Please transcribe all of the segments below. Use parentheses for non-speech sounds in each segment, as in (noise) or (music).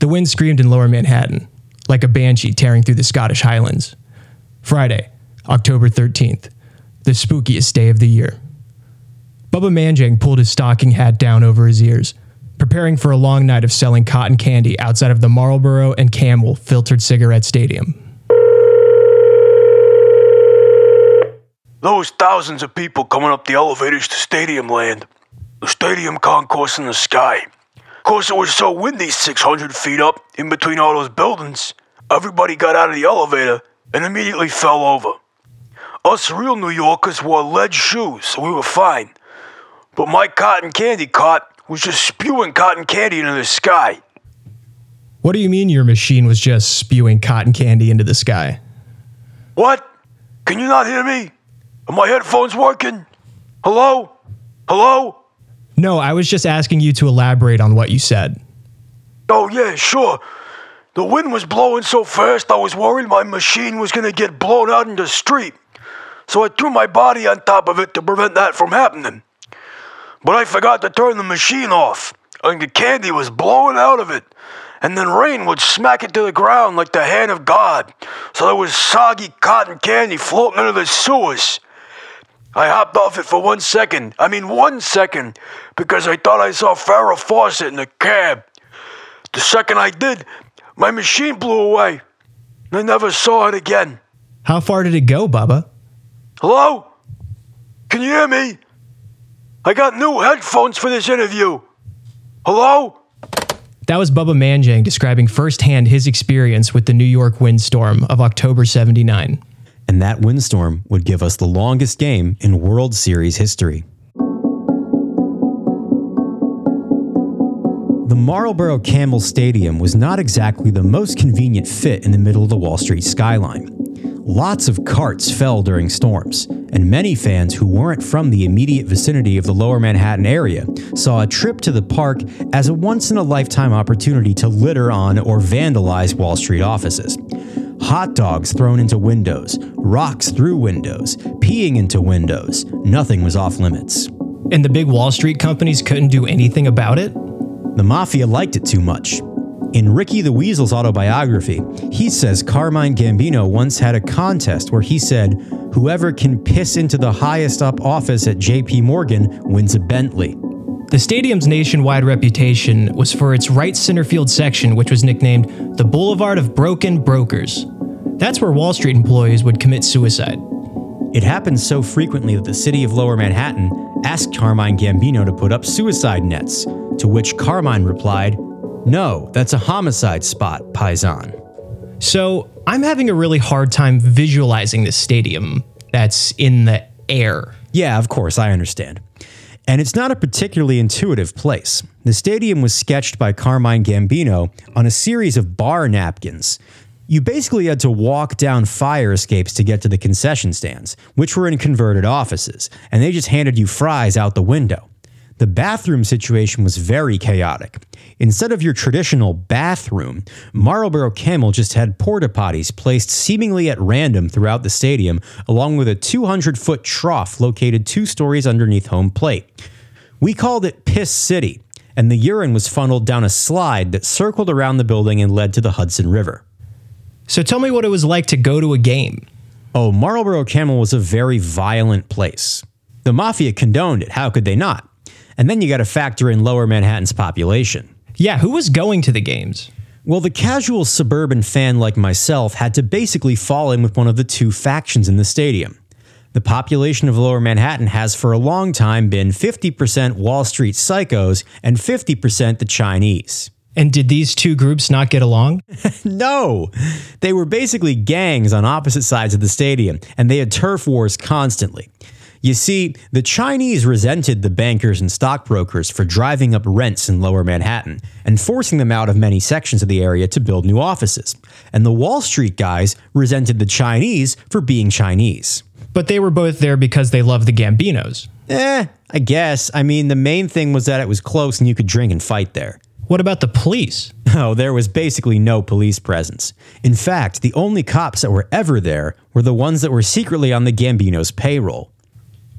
The wind screamed in lower Manhattan, like a banshee tearing through the Scottish Highlands. Friday, October 13th, the spookiest day of the year. Bubba Manjang pulled his stocking hat down over his ears, preparing for a long night of selling cotton candy outside of the Marlboro and Camel filtered cigarette stadium. Those thousands of people coming up the elevators to Stadium Land. The stadium concourse in the sky. Of course, it was so windy 600 feet up in between all those buildings. Everybody got out of the elevator and immediately fell over. Us real New Yorkers wore lead shoes, so we were fine. But my cotton candy cart was just spewing cotton candy into the sky. What do you mean your machine was just spewing cotton candy into the sky? What? Can you not hear me? Are my headphones working? Hello? Hello? No, I was just asking you to elaborate on what you said. Oh, yeah, sure. The wind was blowing so fast I was worried my machine was gonna get blown out in the street. So I threw my body on top of it to prevent that from happening. But I forgot to turn the machine off, and the candy was blowing out of it. And then rain would smack it to the ground like the hand of God. So there was soggy cotton candy floating into the sewers. I hopped off it for one second. I mean, one second, because I thought I saw Farrah Fawcett in the cab. The second I did, my machine blew away. I never saw it again. How far did it go, Bubba? Hello? Can you hear me? I got new headphones for this interview. Hello? That was Bubba Manjang describing firsthand his experience with the New York windstorm of October 79. And that windstorm would give us the longest game in World Series history. The Marlboro Camel Stadium was not exactly the most convenient fit in the middle of the Wall Street skyline. Lots of carts fell during storms, and many fans who weren't from the immediate vicinity of the lower Manhattan area saw a trip to the park as a once in a lifetime opportunity to litter on or vandalize Wall Street offices. Hot dogs thrown into windows, rocks through windows, peeing into windows, nothing was off limits. And the big Wall Street companies couldn't do anything about it? The mafia liked it too much. In Ricky the Weasel's autobiography, he says Carmine Gambino once had a contest where he said, Whoever can piss into the highest up office at JP Morgan wins a Bentley. The stadium's nationwide reputation was for its right center field section, which was nicknamed the Boulevard of Broken Brokers. That's where Wall Street employees would commit suicide. It happened so frequently that the city of Lower Manhattan asked Carmine Gambino to put up suicide nets, to which Carmine replied, no, that's a homicide spot, Paisan. So I'm having a really hard time visualizing this stadium that's in the air. Yeah, of course, I understand. And it's not a particularly intuitive place. The stadium was sketched by Carmine Gambino on a series of bar napkins. You basically had to walk down fire escapes to get to the concession stands, which were in converted offices, and they just handed you fries out the window. The bathroom situation was very chaotic. Instead of your traditional bathroom, Marlboro Camel just had porta potties placed seemingly at random throughout the stadium, along with a 200 foot trough located two stories underneath home plate. We called it Piss City, and the urine was funneled down a slide that circled around the building and led to the Hudson River. So tell me what it was like to go to a game. Oh, Marlboro Camel was a very violent place. The mafia condoned it, how could they not? And then you got to factor in lower Manhattan's population. Yeah, who was going to the games? Well, the casual suburban fan like myself had to basically fall in with one of the two factions in the stadium. The population of lower Manhattan has for a long time been 50% Wall Street psychos and 50% the Chinese. And did these two groups not get along? (laughs) no. They were basically gangs on opposite sides of the stadium, and they had turf wars constantly. You see, the Chinese resented the bankers and stockbrokers for driving up rents in lower Manhattan and forcing them out of many sections of the area to build new offices. And the Wall Street guys resented the Chinese for being Chinese. But they were both there because they loved the Gambinos. Eh, I guess. I mean, the main thing was that it was close and you could drink and fight there. What about the police? (laughs) Oh, there was basically no police presence. In fact, the only cops that were ever there were the ones that were secretly on the Gambinos' payroll.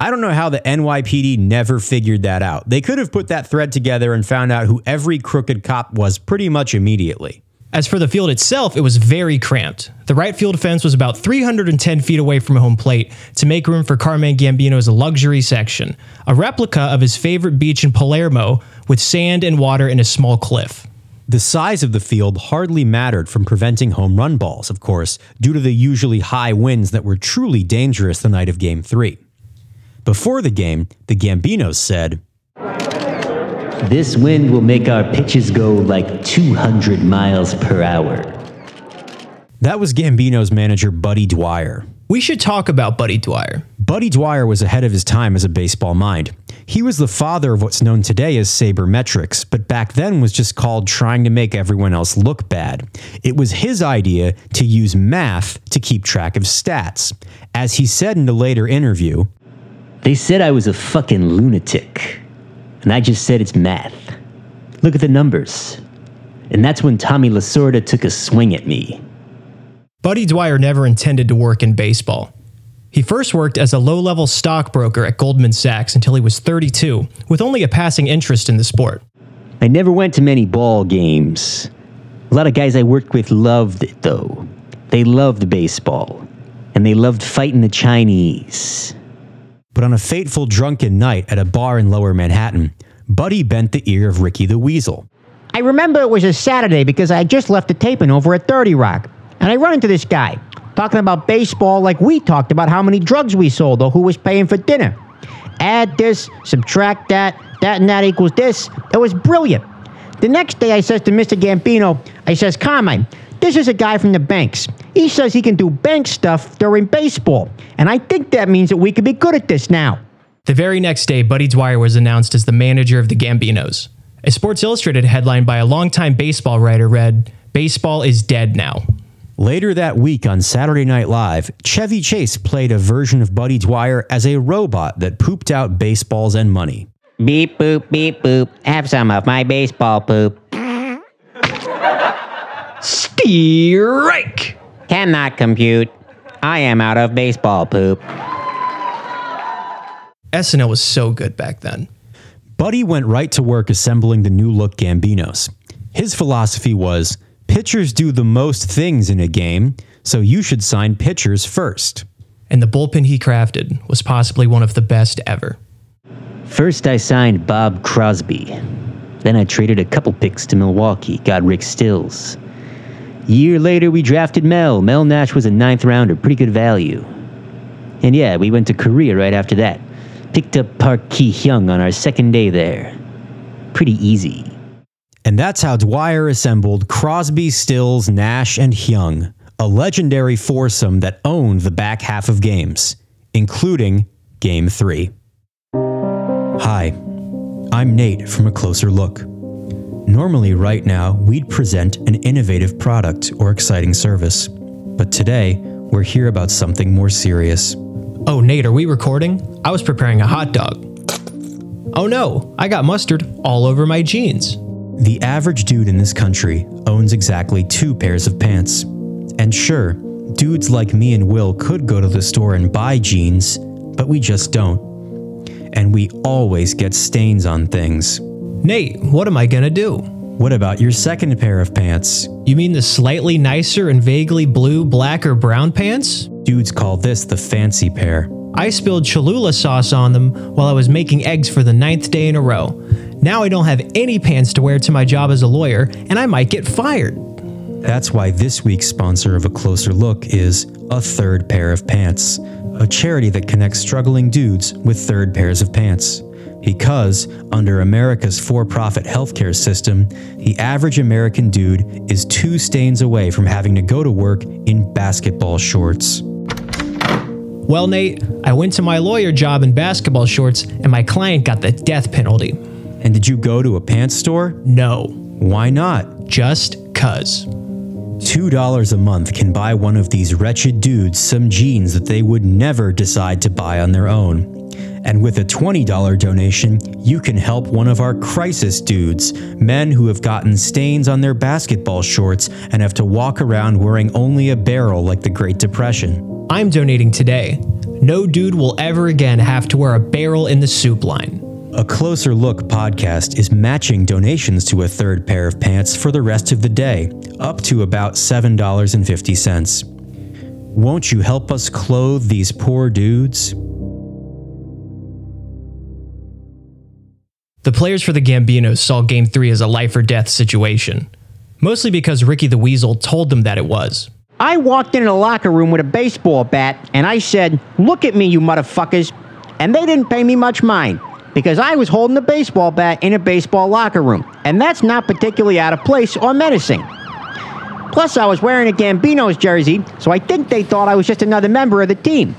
I don't know how the NYPD never figured that out. They could have put that thread together and found out who every crooked cop was pretty much immediately. As for the field itself, it was very cramped. The right field fence was about 310 feet away from home plate to make room for Carmine Gambino's luxury section, a replica of his favorite beach in Palermo with sand and water and a small cliff. The size of the field hardly mattered from preventing home run balls, of course, due to the usually high winds that were truly dangerous the night of Game 3. Before the game, the Gambinos said, This wind will make our pitches go like 200 miles per hour. That was Gambino's manager, Buddy Dwyer. We should talk about Buddy Dwyer. Buddy Dwyer was ahead of his time as a baseball mind. He was the father of what's known today as sabermetrics, but back then was just called trying to make everyone else look bad. It was his idea to use math to keep track of stats. As he said in a later interview, They said I was a fucking lunatic. And I just said it's math. Look at the numbers. And that's when Tommy Lasorda took a swing at me. Buddy Dwyer never intended to work in baseball. He first worked as a low level stockbroker at Goldman Sachs until he was 32, with only a passing interest in the sport. I never went to many ball games. A lot of guys I worked with loved it, though. They loved baseball. And they loved fighting the Chinese. But on a fateful drunken night at a bar in lower Manhattan, Buddy bent the ear of Ricky the Weasel. I remember it was a Saturday because I had just left the taping over at 30 Rock. And I run into this guy talking about baseball like we talked about how many drugs we sold or who was paying for dinner. Add this, subtract that, that and that equals this. It was brilliant. The next day I says to Mr. Gambino, I says, Carmine, this is a guy from the banks. He says he can do bank stuff during baseball. And I think that means that we could be good at this now. The very next day, Buddy Dwyer was announced as the manager of the Gambinos. A Sports Illustrated headline by a longtime baseball writer read, Baseball is dead now. Later that week on Saturday Night Live, Chevy Chase played a version of Buddy Dwyer as a robot that pooped out baseballs and money. Beep boop, beep boop. Have some of my baseball poop. Strike! Cannot compute. I am out of baseball poop. SNL was so good back then. Buddy went right to work assembling the new look Gambinos. His philosophy was pitchers do the most things in a game, so you should sign pitchers first. And the bullpen he crafted was possibly one of the best ever. First, I signed Bob Crosby. Then I traded a couple picks to Milwaukee, got Rick Stills. Year later, we drafted Mel. Mel Nash was a ninth rounder, pretty good value. And yeah, we went to Korea right after that. Picked up Park Ki Hyung on our second day there. Pretty easy. And that's how Dwyer assembled Crosby, Stills, Nash, and Hyung, a legendary foursome that owned the back half of games, including Game 3. Hi, I'm Nate from A Closer Look. Normally, right now, we'd present an innovative product or exciting service. But today, we're here about something more serious. Oh, Nate, are we recording? I was preparing a hot dog. Oh no, I got mustard all over my jeans. The average dude in this country owns exactly two pairs of pants. And sure, dudes like me and Will could go to the store and buy jeans, but we just don't. And we always get stains on things. Nate, what am I gonna do? What about your second pair of pants? You mean the slightly nicer and vaguely blue, black, or brown pants? Dudes call this the fancy pair. I spilled Cholula sauce on them while I was making eggs for the ninth day in a row. Now I don't have any pants to wear to my job as a lawyer, and I might get fired. That's why this week's sponsor of A Closer Look is A Third Pair of Pants, a charity that connects struggling dudes with third pairs of pants. Because, under America's for profit healthcare system, the average American dude is two stains away from having to go to work in basketball shorts. Well, Nate, I went to my lawyer job in basketball shorts, and my client got the death penalty. And did you go to a pants store? No, Why not? just cuz. $2 a month can buy one of these wretched dudes some jeans that they would never decide to buy on their own. And with a $20 donation, you can help one of our crisis dudes, men who have gotten stains on their basketball shorts and have to walk around wearing only a barrel like the Great Depression. I'm donating today. no dude will ever again have to wear a barrel in the soup line. A Closer Look podcast is matching donations to a third pair of pants for the rest of the day, up to about $7.50. Won't you help us clothe these poor dudes? The players for the Gambinos saw Game 3 as a life or death situation, mostly because Ricky the Weasel told them that it was. I walked into the locker room with a baseball bat and I said, Look at me, you motherfuckers. And they didn't pay me much mind because I was holding a baseball bat in a baseball locker room. And that's not particularly out of place or menacing. Plus, I was wearing a Gambino's jersey, so I think they thought I was just another member of the team.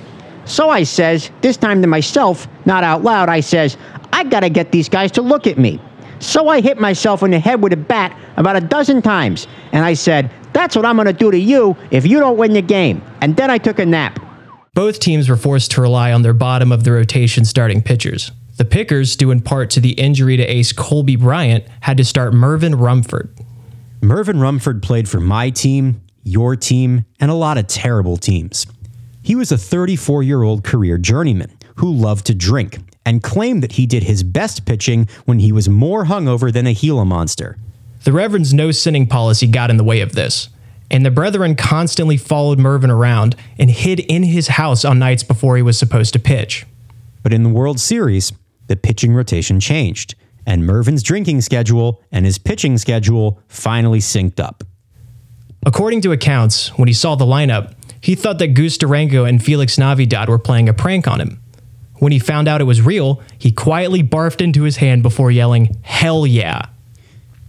So I says, this time to myself, not out loud, I says, I gotta get these guys to look at me. So I hit myself in the head with a bat about a dozen times, and I said, That's what I'm gonna do to you if you don't win the game. And then I took a nap. Both teams were forced to rely on their bottom of the rotation starting pitchers. The Pickers, due in part to the injury to ace Colby Bryant, had to start Mervyn Rumford. Mervyn Rumford played for my team, your team, and a lot of terrible teams. He was a 34 year old career journeyman who loved to drink and claimed that he did his best pitching when he was more hungover than a Gila monster. The Reverend's no sinning policy got in the way of this, and the brethren constantly followed Mervyn around and hid in his house on nights before he was supposed to pitch. But in the World Series, the pitching rotation changed, and Mervyn's drinking schedule and his pitching schedule finally synced up. According to accounts, when he saw the lineup, he thought that Goose Durango and Felix Navidad were playing a prank on him. When he found out it was real, he quietly barfed into his hand before yelling, Hell yeah!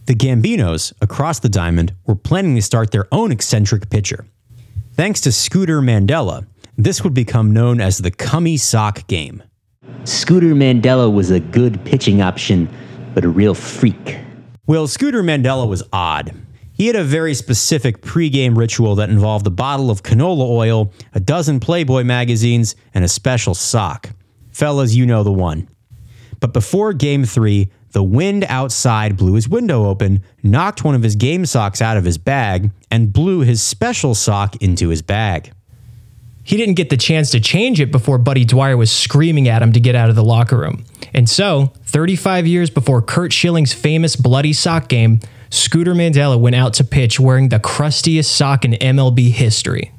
The Gambinos, across the diamond, were planning to start their own eccentric pitcher. Thanks to Scooter Mandela, this would become known as the Cummy Sock Game. Scooter Mandela was a good pitching option, but a real freak. Well, Scooter Mandela was odd. He had a very specific pregame ritual that involved a bottle of canola oil, a dozen Playboy magazines, and a special sock. Fellas, you know the one. But before game three, the wind outside blew his window open, knocked one of his game socks out of his bag, and blew his special sock into his bag. He didn't get the chance to change it before Buddy Dwyer was screaming at him to get out of the locker room. And so, 35 years before Curt Schilling's famous bloody sock game, Scooter Mandela went out to pitch wearing the crustiest sock in MLB history.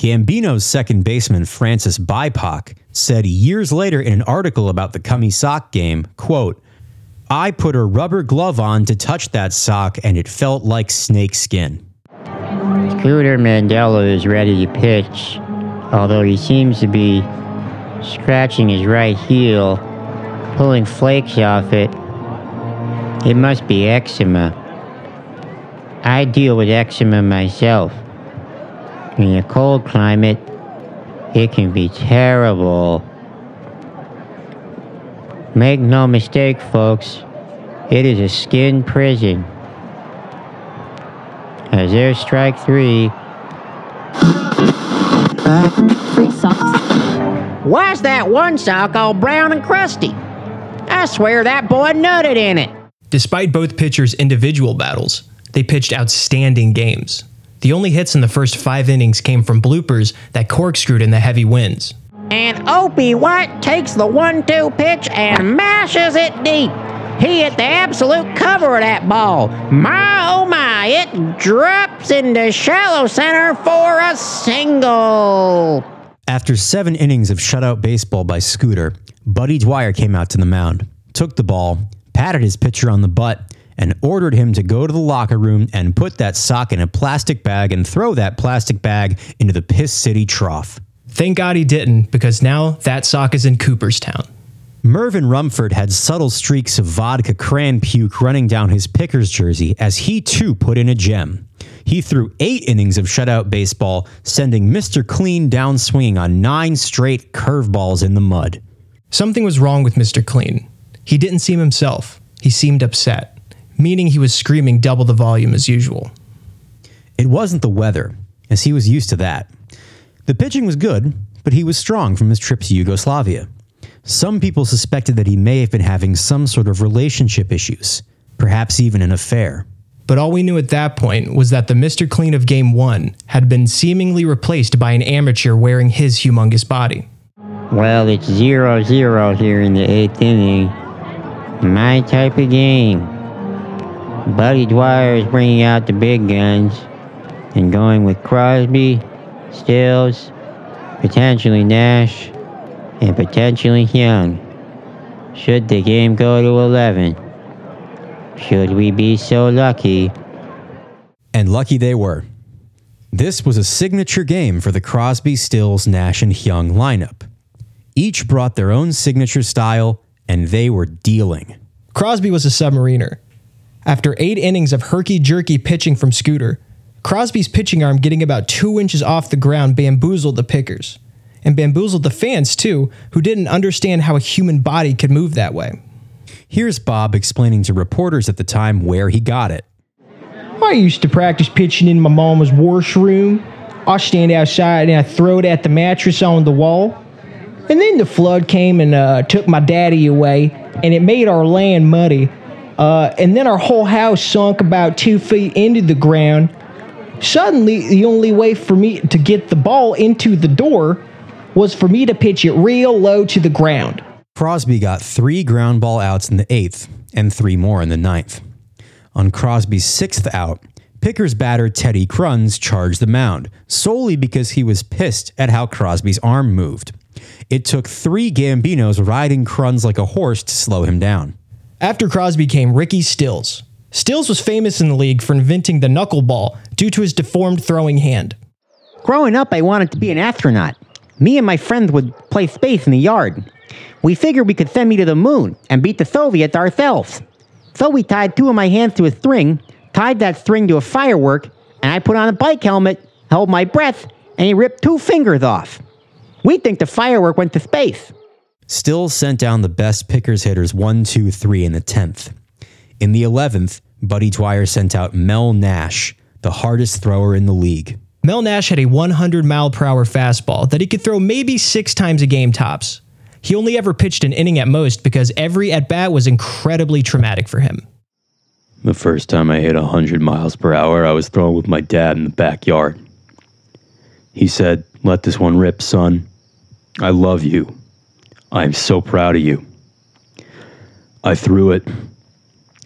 Gambino's second baseman Francis Bypock said years later in an article about the Cummy sock game, quote, I put a rubber glove on to touch that sock and it felt like snake skin. Scooter Mandela is ready to pitch, although he seems to be scratching his right heel, pulling flakes off it. It must be eczema. I deal with eczema myself. In a cold climate, it can be terrible. Make no mistake, folks, it is a skin prison. As there's strike three. Free socks. Why's that one sock all brown and crusty? I swear that boy nutted in it. Despite both pitchers' individual battles, they pitched outstanding games. The only hits in the first five innings came from bloopers that corkscrewed in the heavy winds. And Opie White takes the one two pitch and mashes it deep. He hit the absolute cover of that ball. My oh my, it drops into shallow center for a single. After seven innings of shutout baseball by Scooter, Buddy Dwyer came out to the mound, took the ball, patted his pitcher on the butt, and ordered him to go to the locker room and put that sock in a plastic bag and throw that plastic bag into the Piss City trough. Thank God he didn't, because now that sock is in Cooperstown. Mervyn Rumford had subtle streaks of vodka cran puke running down his Pickers jersey as he too put in a gem. He threw eight innings of shutout baseball, sending Mr. Clean down swinging on nine straight curveballs in the mud. Something was wrong with Mr. Clean. He didn't seem himself. He seemed upset, meaning he was screaming double the volume as usual. It wasn't the weather, as he was used to that. The pitching was good, but he was strong from his trip to Yugoslavia. Some people suspected that he may have been having some sort of relationship issues, perhaps even an affair. But all we knew at that point was that the Mr. Clean of Game 1 had been seemingly replaced by an amateur wearing his humongous body. Well, it's 0 0 here in the eighth inning. My type of game. Buddy Dwyer is bringing out the big guns and going with Crosby, Stills, potentially Nash, and potentially Young. Should the game go to 11? Should we be so lucky? And lucky they were. This was a signature game for the Crosby, Stills, Nash, and Hyung lineup. Each brought their own signature style, and they were dealing. Crosby was a submariner. After eight innings of herky jerky pitching from Scooter, Crosby's pitching arm getting about two inches off the ground bamboozled the pickers. And bamboozled the fans, too, who didn't understand how a human body could move that way. Here's Bob explaining to reporters at the time where he got it. I used to practice pitching in my mama's washroom. I stand outside and I throw it at the mattress on the wall. And then the flood came and uh, took my daddy away, and it made our land muddy. Uh, and then our whole house sunk about two feet into the ground. Suddenly, the only way for me to get the ball into the door was for me to pitch it real low to the ground. Crosby got three ground ball outs in the eighth and three more in the ninth. On Crosby's sixth out, Pickers batter Teddy Kruns charged the mound, solely because he was pissed at how Crosby's arm moved. It took three Gambinos riding Kruns like a horse to slow him down. After Crosby came Ricky Stills. Stills was famous in the league for inventing the knuckleball due to his deformed throwing hand. Growing up, I wanted to be an astronaut. Me and my friends would play space in the yard. We figured we could send me to the moon and beat the Soviets ourselves. So we tied two of my hands to a string, tied that string to a firework, and I put on a bike helmet, held my breath, and he ripped two fingers off. We think the firework went to space. Still sent down the best Pickers hitters 1, 2, 3 in the 10th. In the 11th, Buddy Dwyer sent out Mel Nash, the hardest thrower in the league. Mel Nash had a 100 mile per hour fastball that he could throw maybe six times a game tops. He only ever pitched an inning at most because every at bat was incredibly traumatic for him. The first time I hit 100 miles per hour, I was throwing with my dad in the backyard. He said, Let this one rip, son. I love you. I am so proud of you. I threw it.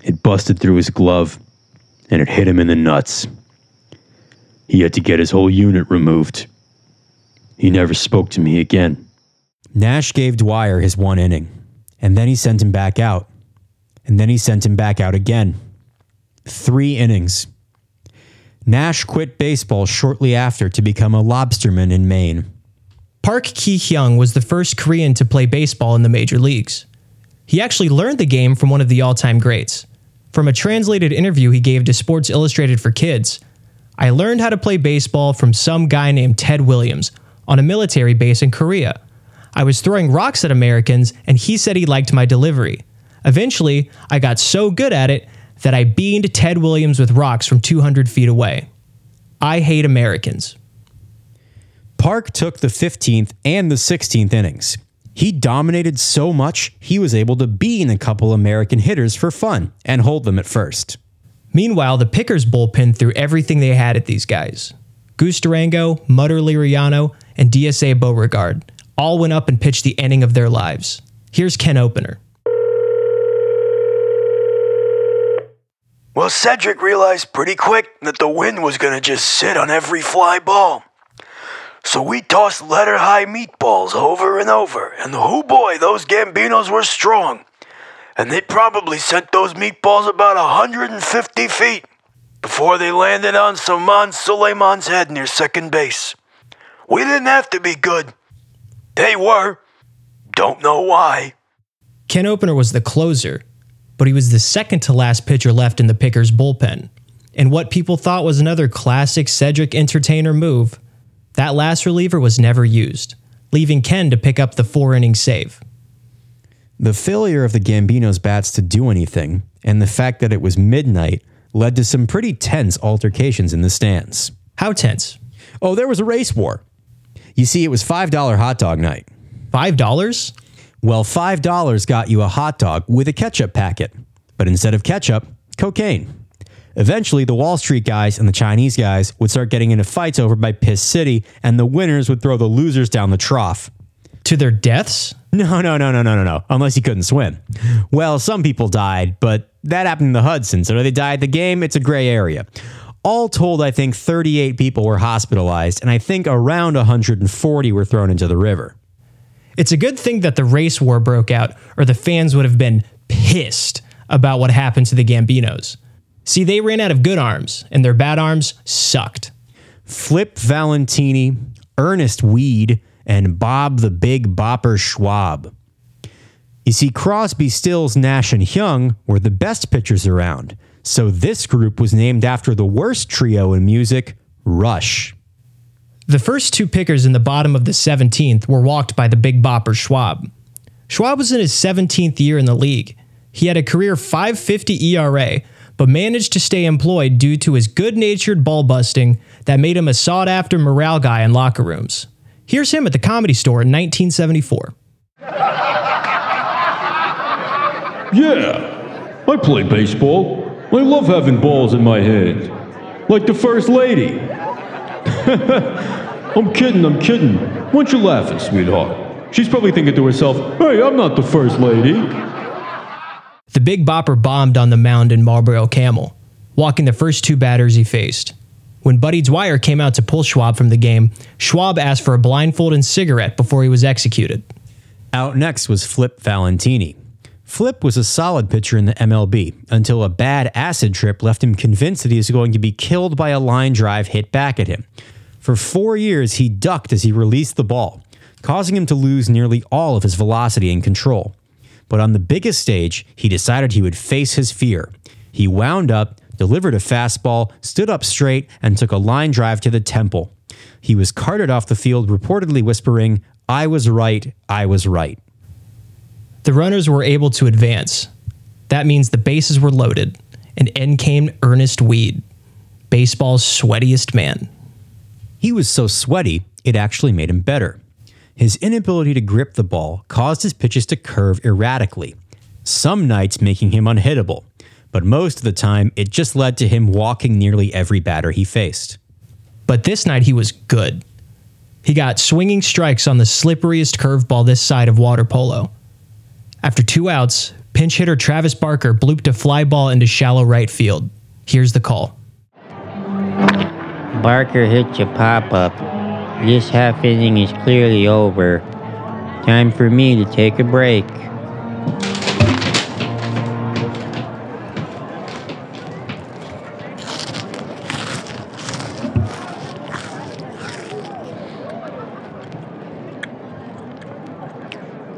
It busted through his glove, and it hit him in the nuts. He had to get his whole unit removed. He never spoke to me again. Nash gave Dwyer his one inning, and then he sent him back out. And then he sent him back out again. Three innings. Nash quit baseball shortly after to become a lobsterman in Maine. Park Ki Hyung was the first Korean to play baseball in the major leagues. He actually learned the game from one of the all time greats. From a translated interview he gave to Sports Illustrated for Kids, I learned how to play baseball from some guy named Ted Williams on a military base in Korea. I was throwing rocks at Americans, and he said he liked my delivery. Eventually, I got so good at it that I beamed Ted Williams with rocks from 200 feet away. I hate Americans. Park took the 15th and the 16th innings. He dominated so much, he was able to bean a couple American hitters for fun and hold them at first. Meanwhile, the Pickers bullpen threw everything they had at these guys. Goose Durango, Mutter Liriano, and DSA Beauregard all went up and pitched the inning of their lives. Here's Ken Opener. Well, Cedric realized pretty quick that the wind was gonna just sit on every fly ball. So we tossed letter high meatballs over and over, and oh boy, those Gambinos were strong. And they probably sent those meatballs about 150 feet before they landed on Saman Suleiman's head near second base. We didn't have to be good. They were. Don't know why. Ken Opener was the closer, but he was the second to last pitcher left in the Pickers bullpen. And what people thought was another classic Cedric entertainer move, that last reliever was never used, leaving Ken to pick up the four inning save. The failure of the Gambinos' bats to do anything, and the fact that it was midnight, led to some pretty tense altercations in the stands. How tense? Oh, there was a race war. You see, it was $5 hot dog night. $5? Well, $5 got you a hot dog with a ketchup packet, but instead of ketchup, cocaine. Eventually, the Wall Street guys and the Chinese guys would start getting into fights over by Piss City, and the winners would throw the losers down the trough. To their deaths? No, no, no, no, no, no, no. Unless he couldn't swim. Well, some people died, but that happened in the Hudson. So they die at the game? It's a gray area. All told, I think 38 people were hospitalized, and I think around 140 were thrown into the river. It's a good thing that the race war broke out, or the fans would have been pissed about what happened to the Gambinos. See, they ran out of good arms, and their bad arms sucked. Flip Valentini, Ernest Weed, and Bob the Big Bopper Schwab. You see, Crosby, Stills, Nash, and Young were the best pitchers around, so this group was named after the worst trio in music, Rush. The first two pickers in the bottom of the 17th were walked by the big bopper Schwab. Schwab was in his 17th year in the league. He had a career 550 ERA, but managed to stay employed due to his good natured ball busting that made him a sought after morale guy in locker rooms. Here's him at the comedy store in 1974. Yeah, I play baseball. I love having balls in my hand. Like the First Lady. (laughs) I'm kidding, I'm kidding. Why aren't you laughing, sweetheart? She's probably thinking to herself, hey, I'm not the First Lady. The Big Bopper bombed on the mound in Marlboro Camel, walking the first two batters he faced. When Buddy Dwyer came out to pull Schwab from the game, Schwab asked for a blindfold and cigarette before he was executed. Out next was Flip Valentini. Flip was a solid pitcher in the MLB until a bad acid trip left him convinced that he was going to be killed by a line drive hit back at him. For four years, he ducked as he released the ball, causing him to lose nearly all of his velocity and control. But on the biggest stage, he decided he would face his fear. He wound up, delivered a fastball, stood up straight, and took a line drive to the temple. He was carted off the field, reportedly whispering, I was right, I was right. The runners were able to advance. That means the bases were loaded, and in came Ernest Weed, baseball's sweatiest man. He was so sweaty, it actually made him better. His inability to grip the ball caused his pitches to curve erratically, some nights making him unhittable, but most of the time it just led to him walking nearly every batter he faced. But this night he was good. He got swinging strikes on the slipperiest curveball this side of water polo. After two outs, pinch hitter Travis Barker blooped a fly ball into shallow right field. Here's the call. Barker hit your pop up. This half inning is clearly over. Time for me to take a break.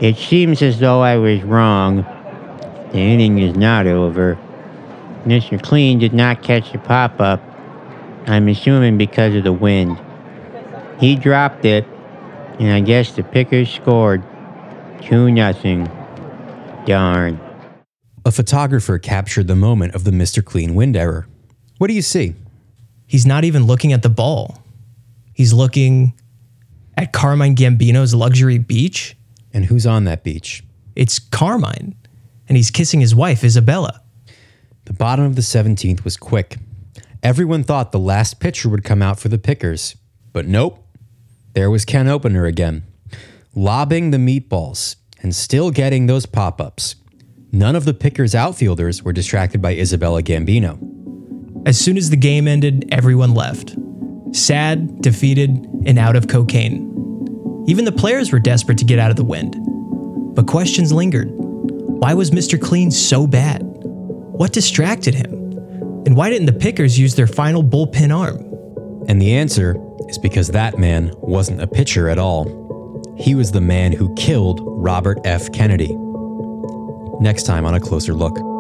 It seems as though I was wrong. The inning is not over. Mr. Clean did not catch the pop up. I'm assuming because of the wind. He dropped it, and I guess the Pickers scored. 2 nothing. Darn. A photographer captured the moment of the Mr. Clean wind error. What do you see? He's not even looking at the ball. He's looking at Carmine Gambino's luxury beach. And who's on that beach? It's Carmine, and he's kissing his wife, Isabella. The bottom of the 17th was quick. Everyone thought the last pitcher would come out for the Pickers, but nope. There was Ken Opener again, lobbing the meatballs and still getting those pop ups. None of the Pickers outfielders were distracted by Isabella Gambino. As soon as the game ended, everyone left. Sad, defeated, and out of cocaine. Even the players were desperate to get out of the wind. But questions lingered. Why was Mr. Clean so bad? What distracted him? And why didn't the Pickers use their final bullpen arm? And the answer is because that man wasn't a pitcher at all. He was the man who killed Robert F. Kennedy. Next time on A Closer Look.